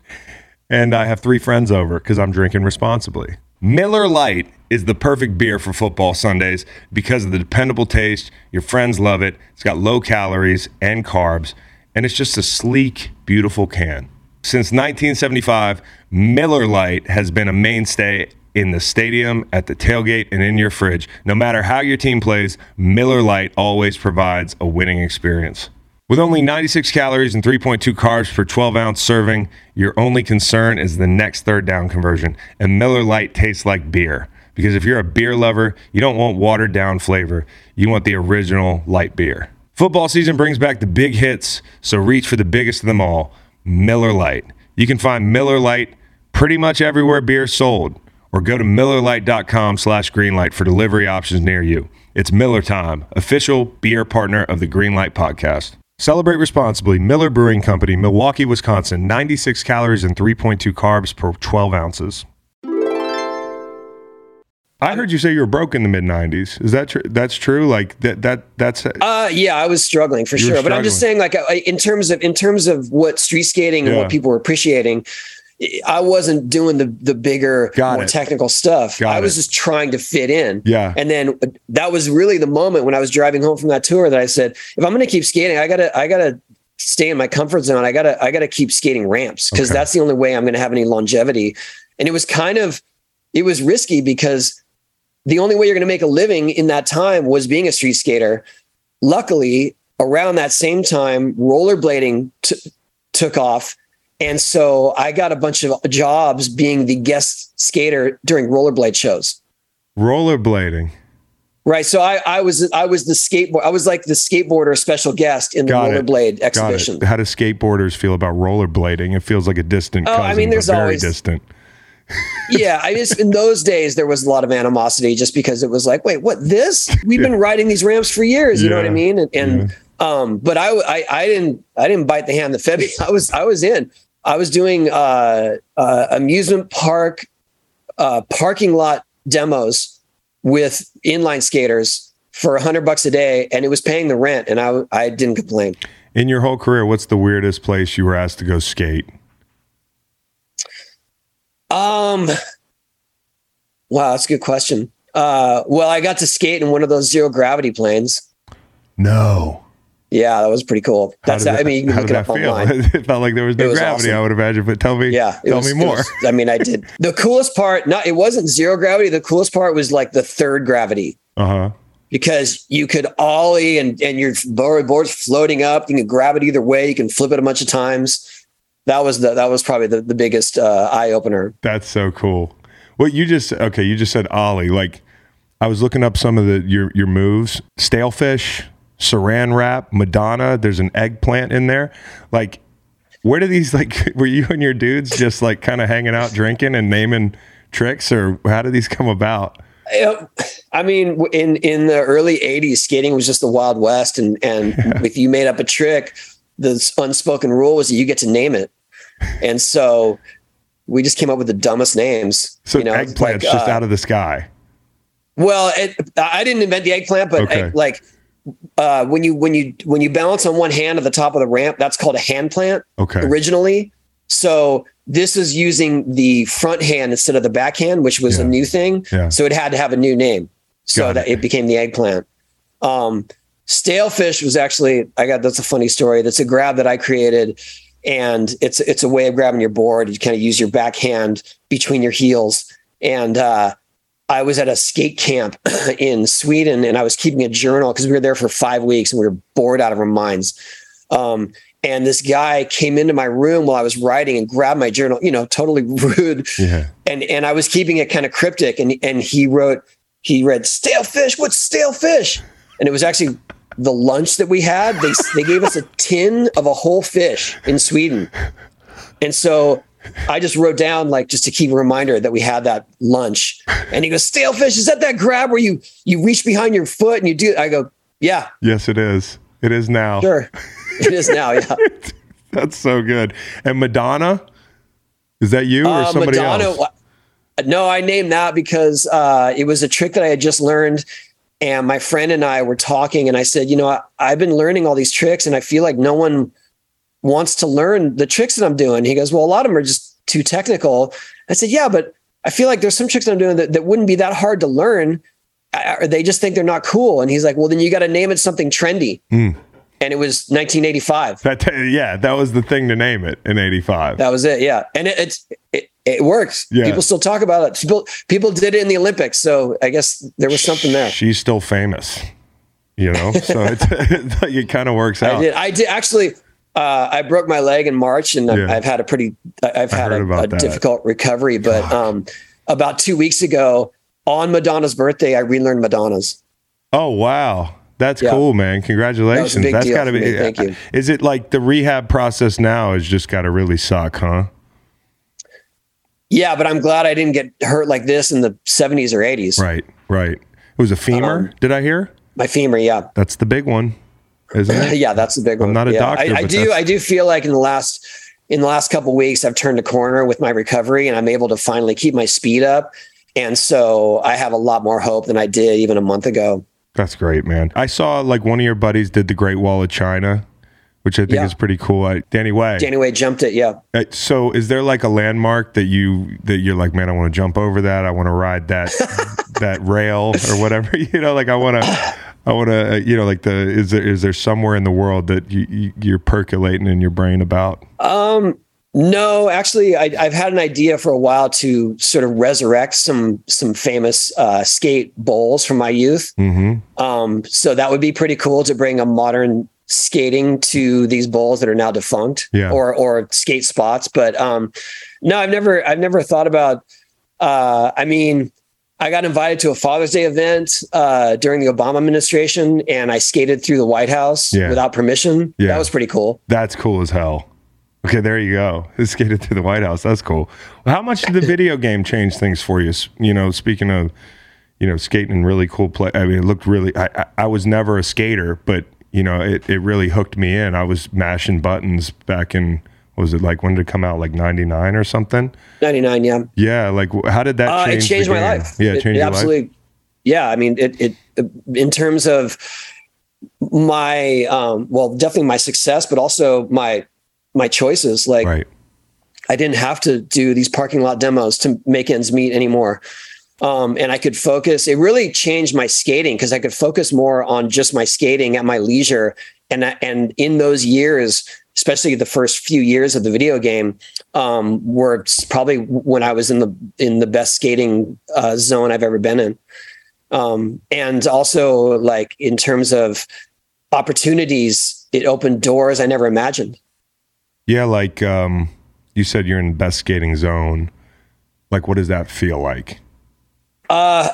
and I have three friends over because I'm drinking responsibly. Miller Lite is the perfect beer for football Sundays because of the dependable taste. Your friends love it. It's got low calories and carbs, and it's just a sleek, beautiful can. Since 1975, Miller Lite has been a mainstay in the stadium, at the tailgate, and in your fridge. No matter how your team plays, Miller Lite always provides a winning experience. With only 96 calories and 3.2 carbs per 12 ounce serving, your only concern is the next third down conversion. And Miller Lite tastes like beer. Because if you're a beer lover, you don't want watered down flavor. You want the original light beer. Football season brings back the big hits, so reach for the biggest of them all Miller Lite. You can find Miller Lite pretty much everywhere beer sold, or go to MillerLite.com slash greenlight for delivery options near you. It's Miller Time, official beer partner of the Greenlight Podcast. Celebrate responsibly. Miller Brewing Company, Milwaukee, Wisconsin. 96 calories and 3.2 carbs per 12 ounces. I heard you say you were broke in the mid '90s. Is that true? That's true. Like that. That that's. Uh, yeah, I was struggling for sure. But I'm just saying, like, I, in terms of in terms of what street skating and what people were appreciating, I wasn't doing the the bigger, Got more it. technical stuff. Got I was it. just trying to fit in. Yeah. And then that was really the moment when I was driving home from that tour that I said, if I'm going to keep skating, I gotta, I gotta stay in my comfort zone. I gotta, I gotta keep skating ramps because Okay. that's the only way I'm going to have any longevity. And it was kind of, it was risky because the only way you're going to make a living in that time was being a street skater. Luckily, around that same time, rollerblading t- took off. And so I got a bunch of jobs being the guest skater during rollerblade shows. rollerblading. Right. So I, I was I was the skateboard I was like the skateboarder special guest in the Got it. rollerblade Got exhibition. How do skateboarders feel about rollerblading? It feels like a distant Oh, I mean, there's very always- distant. yeah, I just in those days there was a lot of animosity just because it was like, wait, what this? We've been riding these ramps for years, you know what I mean? And, and um, but I, I I didn't I didn't bite the hand that fed me. I was I was in. I was doing uh, uh, amusement park uh, parking lot demos with inline skaters for a hundred bucks a day, and it was paying the rent, and I I didn't complain. In your whole career, what's the weirdest place you were asked to go skate? Um, wow, that's a good question. Uh, well, I got to skate in one of those zero gravity planes. No. Yeah, that was pretty cool. How That's did I mean, you can how look did it up feel? online. it felt like there was no was gravity. awesome. I would imagine, but tell me, Yeah, tell was- me more. was- I mean, I did. The coolest part, not it wasn't zero gravity. The coolest part was like the third gravity Uh huh. because you could ollie and and your board board's floating up. You can grab it either way. You can flip it a bunch of times. That was the that was probably the the biggest uh, eye opener. That's so cool. Well, you just okay. You just said Ollie. Like, I was looking up some of the your your moves. Stalefish, Saran wrap, Madonna. There's an eggplant in there. Like, where do these like? Were you and your dudes just like kind of hanging out, drinking, and naming tricks, or how did these come about? I mean, in in the early '80s, skating was just the Wild West, and and if you made up a trick, the unspoken rule was that you get to name it, and so we just came up with the dumbest names. So you know, eggplant's like, just uh, out of the sky. Well, it, I didn't invent the eggplant, but Okay. I- like uh, when you when you when you balance on one hand at the top of the ramp, that's called a hand plant Okay. originally. So this is using the front hand instead of the backhand, which was Yeah. a new thing. Yeah. So it had to have a new name. So Got that it. it became the eggplant. Um, stale fish was actually I got that's a funny story. That's a grab that I created, and it's it's a way of grabbing your board. You kind of use your backhand between your heels, and uh, I was at a skate camp in Sweden, and I was keeping a journal because we were there for five weeks and we were bored out of our minds. Um, and this guy came into my room while I was writing and grabbed my journal, you know, totally rude. Yeah. And and I was keeping it kind of cryptic. And and he wrote, he read stale fish. What's stale fish? And it was actually the lunch that we had, they they gave us a tin of a whole fish in Sweden, and so I just wrote down like just to keep a reminder that we had that lunch. And he goes, "Stale fish, is that that grab where you you reach behind your foot and you do?" I go, "Yeah, Yes, it is. It is now. sure, it is now." Yeah. That's so good. And Madonna, is that you or Uh, somebody Madonna. else? No, I named that because uh, it was a trick that I had just learned. And my friend and I were talking, and I said, You know, I, I've been learning all these tricks, and I feel like no one wants to learn the tricks that I'm doing. He goes, Well, a lot of them are just too technical. I said, Yeah, but I feel like there's some tricks that I'm doing that, that wouldn't be that hard to learn. They just think they're not cool. And he's like, Well, then you got to name it something trendy. Hmm. And it was 1985. That yeah, that was the thing to name it in '85. That was it. Yeah, and it, it's it, it works. Yeah. People still talk about it. People people did it in the Olympics, so I guess there was something there. She's still famous, you know. So it kind of works out I did. I did actually. Uh, I broke my leg in March, and I've, Yeah. I've had a pretty. I've had a, a difficult recovery, but um, about two weeks ago, on Madonna's birthday, I relearned Madonna's. Oh wow, that's Yeah. cool, man! Congratulations. That's deal got to be. me. Thank you. Is it like the rehab process now? Has just got to really suck, huh? Yeah, but I'm glad I didn't get hurt like this in the 70s or 80s. Right, right. It was a femur. Um, did I hear? My femur, yeah. That's the big one, isn't it? yeah, that's the big one. I'm not a yeah. doctor, I, I do. I do feel like in the last in the last couple weeks, I've turned a corner with my recovery, and I'm able to finally keep my speed up. And so I have a lot more hope than I did even a month ago. That's great, man. I saw like one of your buddies did the Great Wall of China, which I think Yeah. is pretty cool. I, Danny Way. Danny Way jumped it. Yeah. Uh, So, is there like a landmark that you that you're like, man, I want to jump over that. I want to ride that that rail or whatever. You know, like I want to, I want to, uh, you know, like the is there is there somewhere in the world that you, you you're percolating in your brain about? Um, no, actually, I, I've had an idea for a while to sort of resurrect some some famous uh, skate bowls from my youth. Mm-hmm. Um, so that would be pretty cool to bring a modern skating to these bowls that are now defunct Yeah. or or skate spots. But um, no, I've never I've never thought about. Uh, I mean, I got invited to a Father's Day event uh, during the Obama administration, and I skated through the White House Yeah. without permission. Yeah. That was pretty cool. That's cool as hell. Okay, there you go. Skated to the White House. That's cool. Well, how much did the video game change things for you? You know, speaking of, you know, skating in really cool play. I mean, it looked really. I, I, I was never a skater, but you know, it, it really hooked me in. I was mashing buttons back in. What Was it like when did it come out? Like ninety nine or something? Ninety nine, yeah. Yeah. Like, how did that Uh, it change? changed my life. Yeah, it it, changed it your life. absolutely. Yeah, I mean, it, it in terms of my um, well, definitely my success, but also my my choices. Like Right. I didn't have to do these parking lot demos to make ends meet anymore. Um, and I could focus. It really changed my skating because I could focus more on just my skating at my leisure. And I- and in those years, especially the first few years of the video game, um, were probably when I was in the in the best skating uh, zone I've ever been in. Um, and also, like in terms of opportunities, it opened doors I never imagined. Yeah, like um, you said, you're in the best skating zone. Like, what does that feel like? Uh,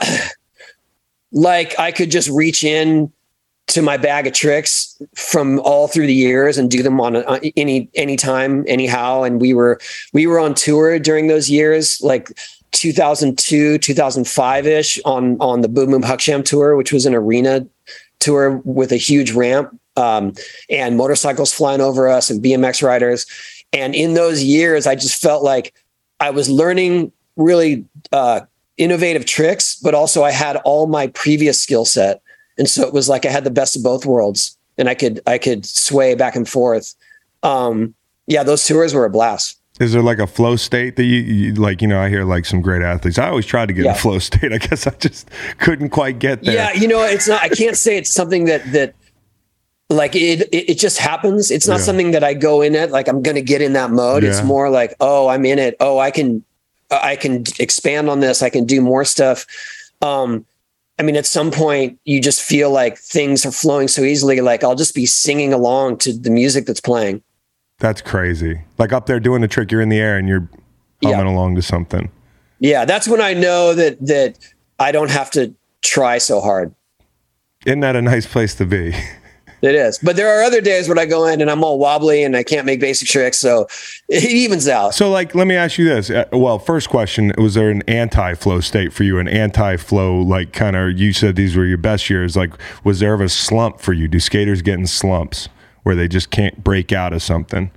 like I could just reach in to my bag of tricks from all through the years and do them on, any any time, anyhow. And we were we were on tour during those years, like 2002, 2005 ish, on on the Boom Boom HuckJam tour, which was an arena tour with a huge ramp um, and motorcycles flying over us and BMX riders. And in those years, I just felt like I was learning really uh, innovative tricks, but also I had all my previous skill set. And so it was like I had the best of both worlds and I could I could sway back and forth. Um, yeah, those tours were a blast. Is there like a flow state that you, you like? You know, I hear like some great athletes. I always tried to get Yeah. in flow state. I guess I just couldn't quite get there. Yeah, you know, it's not I can't say it's something that that like it it, it just happens. It's not Yeah. something that I go in at like I'm going to get in that mode. It's more like, oh, I'm in it. Oh, I can I can expand on this. I can do more stuff. Um I mean, at some point, you just feel like things are flowing so easily. Like I'll just be singing along to the music that's playing. That's crazy. Like up there doing the trick, you're in the air and you're Yeah. humming along to something. Yeah, that's when I know that that I don't have to try so hard. Isn't that a nice place to be? It is. But there are other days when I go in and I'm all wobbly and I can't make basic tricks. So it evens out. So, like, let me ask you this. Uh, well, first question: Was there an anti-flow state for you? An anti-flow, like, kind of? You said these were your best years. Like, was there ever a slump for you? Do skaters get in slumps where they just can't break out of something?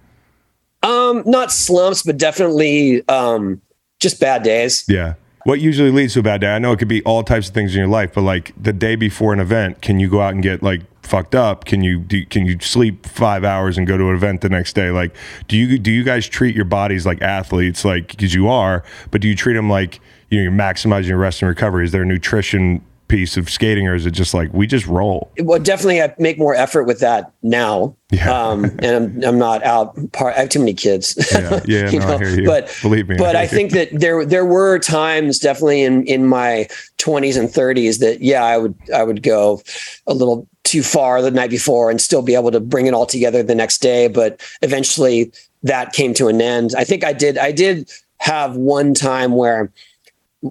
Um, not slumps, but definitely um, just bad days. Yeah. What usually leads to a bad day? I know it could be all types of things in your life, but like the day before an event, can you go out and get like fucked up? Can you do, can you sleep five hours and go to an event the next day? Like, do you do you guys treat your bodies like athletes, like because you are, but do you treat them like you know you're maximizing your rest and recovery? Is there nutrition piece of skating, or is it just like we just roll? Well, definitely, I make more effort with that now. Yeah. Um, and I'm, I'm not out. Part, I have too many kids. Yeah, yeah, You no, I know, hear you. But Believe me, but I you. think that there there were times definitely in in my 20s and 30s that yeah, I would I would go a little too far the night before and still be able to bring it all together the next day. But eventually, that came to an end. I think I did I did have one time where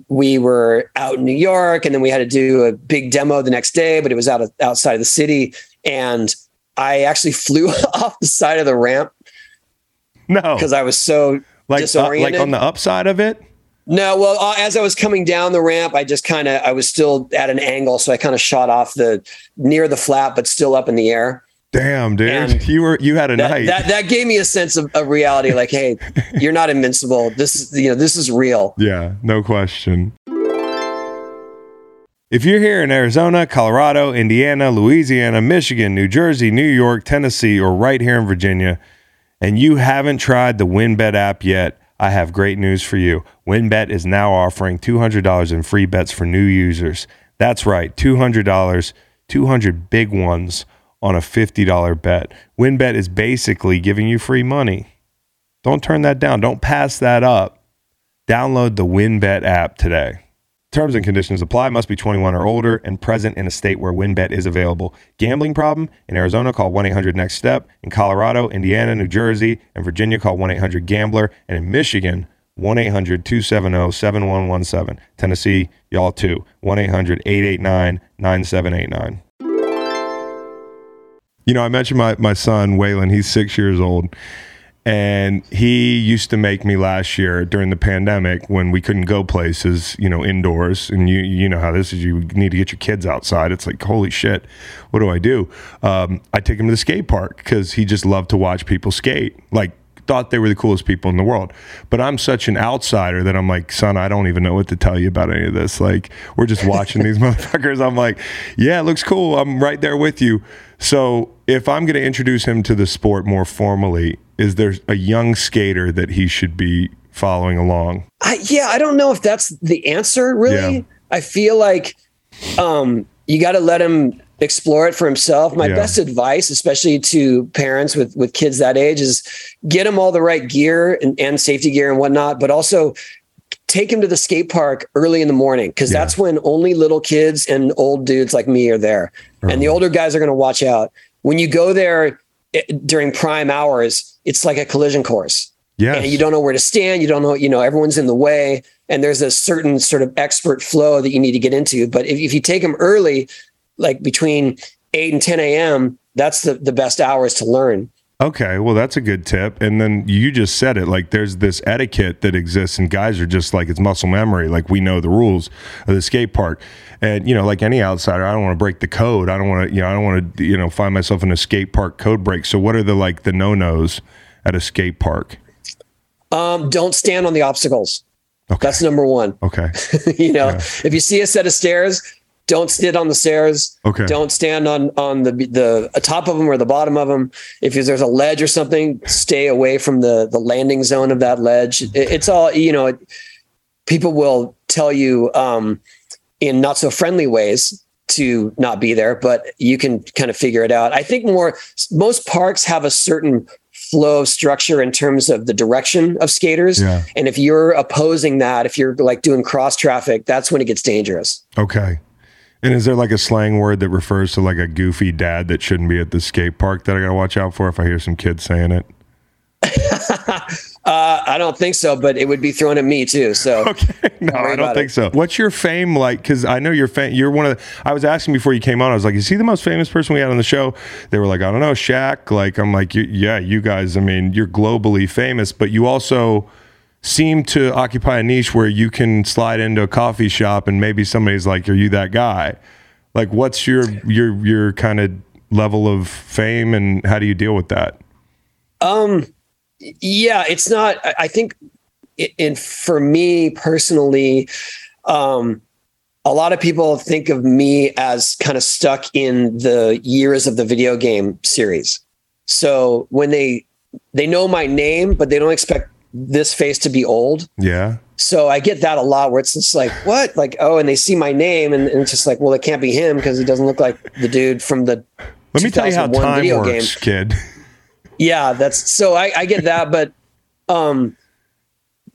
we were out in New York and then we had to do a big demo the next day, but it was out of outside of the city. And I actually flew off the side of the ramp no, because I was so like uh, disoriented. like on the upside of it. no, well, uh, as I was coming down the ramp, I just kind of I was still at an angle, so I kind of shot off the near the flat, but still up in the air. Damn, dude, And you were you had a That, night. that that gave me a sense of, of reality. Like, hey, you're not invincible. This is you know this is real. Yeah, no question. If you're here in Arizona, Colorado, Indiana, Louisiana, Michigan, New Jersey, New York, Tennessee, or right here in Virginia, and you haven't tried the WynnBET app yet, I have great news for you. WynnBET is now offering $200 in free bets for new users. That's right, $200, 200 big ones on a $50 bet. WynnBET is basically giving you free money. Don't turn that down. Don't pass that up. Download the WynnBET app today. Terms and conditions apply. Must be 21 or older and present in a state where WynnBET is available. Gambling problem? In Arizona, call 1 800 NEXT STEP. In Colorado, Indiana, New Jersey, and Virginia, call 1 800 GAMBLER. And in Michigan, 1 800 270 7117. Tennessee, y'all too. 1 800 889 9789. You know, I mentioned my, my son, Waylon. He's six years old. And he used to make me last year during the pandemic when we couldn't go places, you know, indoors. And you you know how this is. You need to get your kids outside. It's like, holy shit, what do I do? Um, I take him to the skate park because he just loved to watch people skate. Like, thought they were the coolest people in the world. But I'm such an outsider that I'm like, son, I don't even know what to tell you about any of this. Like, we're just watching these motherfuckers. I'm like, yeah, it looks cool. I'm right there with you. So if I'm going to introduce him to the sport more formally, is there a young skater that he should be following along? I, yeah, I don't know if that's the answer. Really, Yeah. I feel like um, you got to let him explore it for himself. My Yeah. best advice, especially to parents with with kids that age, is get them all the right gear and, and safety gear and whatnot, but also take him to the skate park early in the morning because Yeah. that's when only little kids and old dudes like me are there, and the older guys are going to watch out. When you go there eh, during prime hours, it's like a collision course Yeah, and you don't know where to stand. You don't know, you know, everyone's in the way, and there's a certain sort of expert flow that you need to get into. But if, if you take them early, like between eight and 10 a.m., that's the, the best hours to learn. Okay, well, that's a good tip. And then you just said it like there's this etiquette that exists, and guys are just like it's muscle memory. Like we know the rules of the skate park. And, you know, like any outsider, I don't want to break the code. I don't want to, you know, I don't want to, you know, find myself in a skate park code break. So, what are the like the no nos at a skate park? Um, don't stand on the obstacles. Okay. That's number one. Okay. you know, if you see a set of stairs, don't sit on the stairs. Okay. Don't stand on on the the top of them or the bottom of them. If there's a ledge or something, stay away from the the landing zone of that ledge. It- it's all you know. It, people will tell you um, in not so friendly ways to not be there, but you can kind of figure it out. I think more most parks have a certain flow of structure in terms of the direction of skaters. Yeah. And if you're opposing that, if you're like doing cross traffic, that's when it gets dangerous. Okay. And is there like a slang word that refers to like a goofy dad that shouldn't be at the skate park that I got to watch out for if I hear some kids saying it? Uh, I don't think so, but it would be thrown at me too. So Okay. No, I don't think it. so. What's your fame like? Because I know you're fam- you're one of. The, I was asking before you came on. I was like, "Is he the most famous person we had on the show?" They were like, "I don't know, Shaq." Like, I'm like, "Yeah, you guys. I mean, you're globally famous, but you also seem to occupy a niche where you can slide into a coffee shop and maybe somebody's like, "Are you that guy?" Like, what's your your your kind of level of fame, and how do you deal with that? Um, yeah, it's not. I, think, and for me personally, um, a lot of people think of me as kind of stuck in the years of the video game series. So when they they know my name, but they don't expect this face to be old. Yeah. So I get that a lot where it's just like, what? Like, oh, and they see my name and, and it's just like, well, it can't be him because he doesn't look like the dude from the Let me tell you how 2001 time video works, kid. yeah that's so i, I get that but um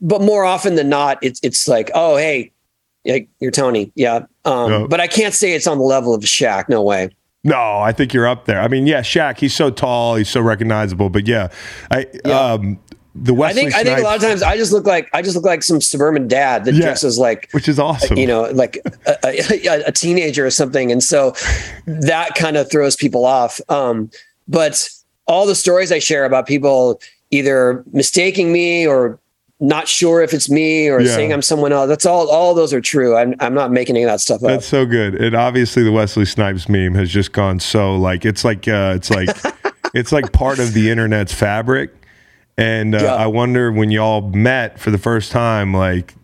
but more often than not it's it's like oh hey like you're tony yeah um but i can't say it's on the level of Shaq. no way No, I think you're up there. I mean, yeah, Shaq, he's so tall, he's so recognizable. But yeah, I um the i Wesley think i think a lot of times i just look like i just look like some suburban dad that Yeah. dresses like which is awesome. you know like a, a, a teenager or something and so that kind of throws people off um but all the stories i share about people either mistaking me or not sure if it's me or Yeah. saying i'm someone else that's all all those are true i'm, I'm not making any of that stuff up That's so good. And obviously the Wesley Snipes meme has just gone so like it's like uh it's like it's like part of the internet's fabric. And uh, Yeah. I wonder when y'all met for the first time, like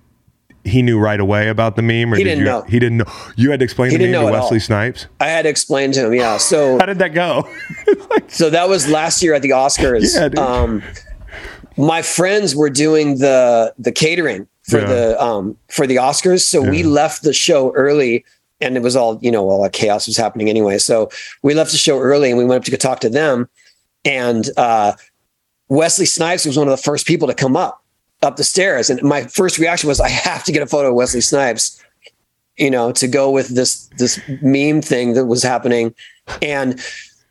he knew right away about the meme, or He did didn't you, know. He didn't know. You had to explain He the meme to Wesley all. Snipes. i had to explain to him yeah so How did that go? so that was last year at the oscars Yeah, um my friends were doing the the catering for Yeah. the um for the oscars so we left the show early and it was all you know all that chaos was happening anyway so we left the show early and we went up to go talk to them and uh wesley snipes was one of the first people to come up up the stairs and my first reaction was i have to get a photo of wesley snipes you know to go with this this meme thing that was happening and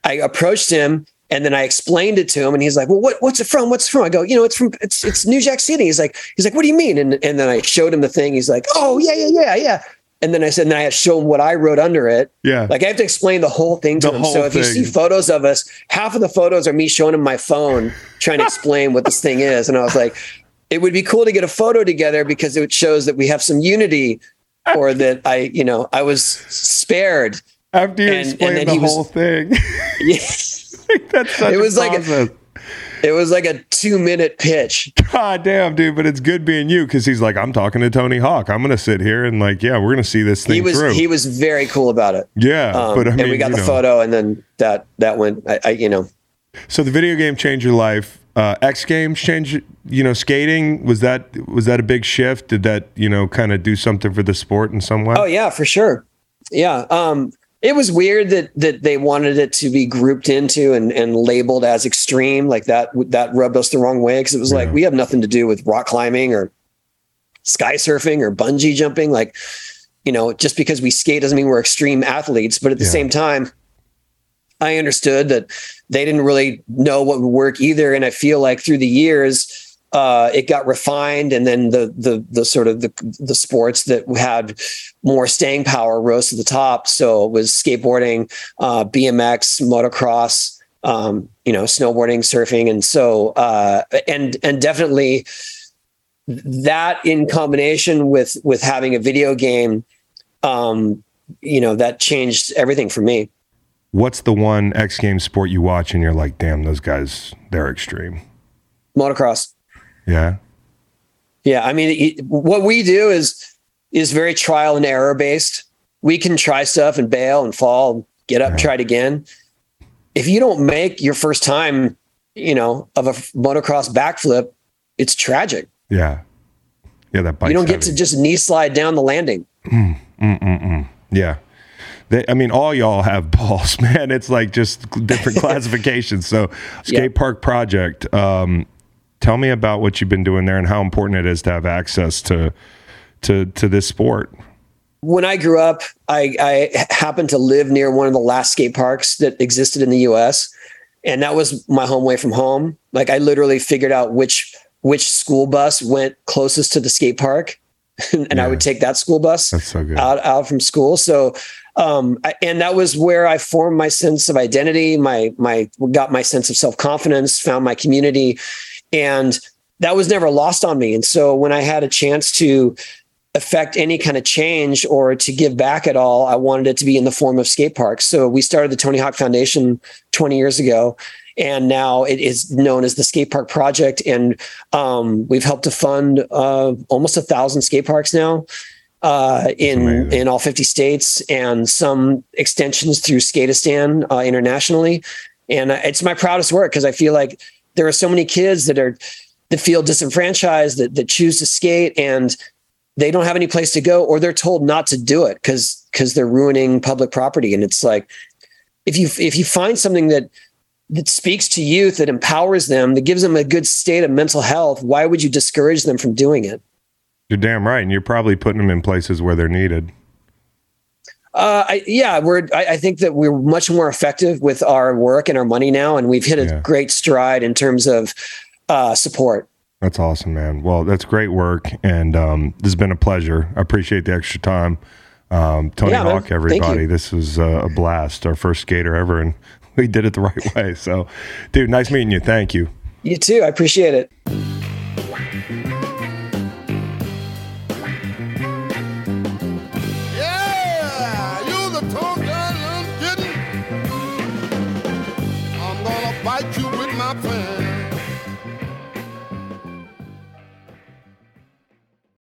I approached him and then I explained it to him and he's like, well, what, what's it from? What's it from? I go, you know, it's from, it's, it's New Jack City. He's like, he's like, what do you mean? And, and then I showed him the thing. He's like, oh yeah, yeah, yeah, yeah. And then I said, and then I had shown what I wrote under it. Yeah. Like I have to explain the whole thing to The him. So if you see photos of us, half of the photos are me showing him my phone, trying to explain what this thing is. And I was like, it would be cool to get a photo together because it shows that we have some unity or that I, you know, I was spared. After you And- and explained then the he was- whole thing. Yeah. That's such It a was like process. It was like a two minute pitch. God damn, dude, but it's good being you because he's like, I'm talking to Tony Hawk. I'm gonna sit here and like, yeah, we're gonna see this thing He was through. he was very cool about it. yeah, Um, but I mean, and we got the know. photo, and then that that went. I, I you know So the video game changed your life. Uh, X Games changed. You know, skating was that was that a big shift? Did that you know kind of do something for the sport in some way? Oh yeah, for sure. Yeah. Um, it was weird that that they wanted it to be grouped into and, and labeled as extreme. Like that that rubbed us the wrong way because it was like we have nothing to do with rock climbing or sky surfing or bungee jumping. Like, you know, just because we skate doesn't mean we're extreme athletes. But at the Yeah. same time, I understood that they didn't really know what would work either. And I feel like through the years, uh, it got refined, and then the the the sort of the the sports that had more staying power rose to the top. So it was skateboarding, uh, BMX, motocross, um, you know, snowboarding, surfing, and so uh, and and definitely that in combination with with having a video game, um, you know, that changed everything for me. What's the one X Games sport you watch and you're like, damn, those guys, they're extreme. Motocross. Yeah, Yeah, I mean, what we do is is very trial and error based. We can try stuff and bail and fall, and get up, Yeah. try it again. If you don't make your first time, you know, of a motocross backflip, it's tragic. yeah, yeah. That you don't get to just knee slide down the landing. Mm, mm, mm, yeah. They, I mean, all y'all have balls, man. It's like just different classifications. So, skate Yeah. park project. Um, tell me about what you've been doing there and how important it is to have access to to to this sport. When I grew up, I, I happened to live near one of the last skate parks that existed in the U.S. and that was my home away from home. Like I literally figured out which which school bus went closest to the skate park, and yeah. I would take that school bus so out out from school. So, um, I, and that was where I formed my sense of identity. My my got my sense of self confidence. Found my community, and that was never lost on me. And so when I had a chance to affect any kind of change or to give back at all, I wanted it to be in the form of skate parks. So we started the Tony Hawk Foundation 20 years ago. And now it is known as the Skate Park Project. And um, we've helped to fund uh, almost a thousand skate parks now. Uh, in in all 50 states and some extensions through Skateistan uh, internationally, and uh, it's my proudest work because I feel like there are so many kids that are that feel disenfranchised that that choose to skate and they don't have any place to go or they're told not to do it because because they're ruining public property. And it's like if you if you find something that that speaks to youth that empowers them that gives them a good state of mental health why would you discourage them from doing it? You're damn right. And you're probably putting them in places where they're needed uh, I, yeah, we're. I, I, think that we're much more effective with our work and our money now, and we've hit a yeah. great stride in terms of uh, support. That's awesome, man. Well, that's great work, and um, this has been a pleasure. I appreciate the extra time. Um, Tony yeah, Hawk, everybody. This was uh, a blast. Our first skater ever, and we did it the right way. So, dude, nice meeting you. Thank you. You too. I appreciate it.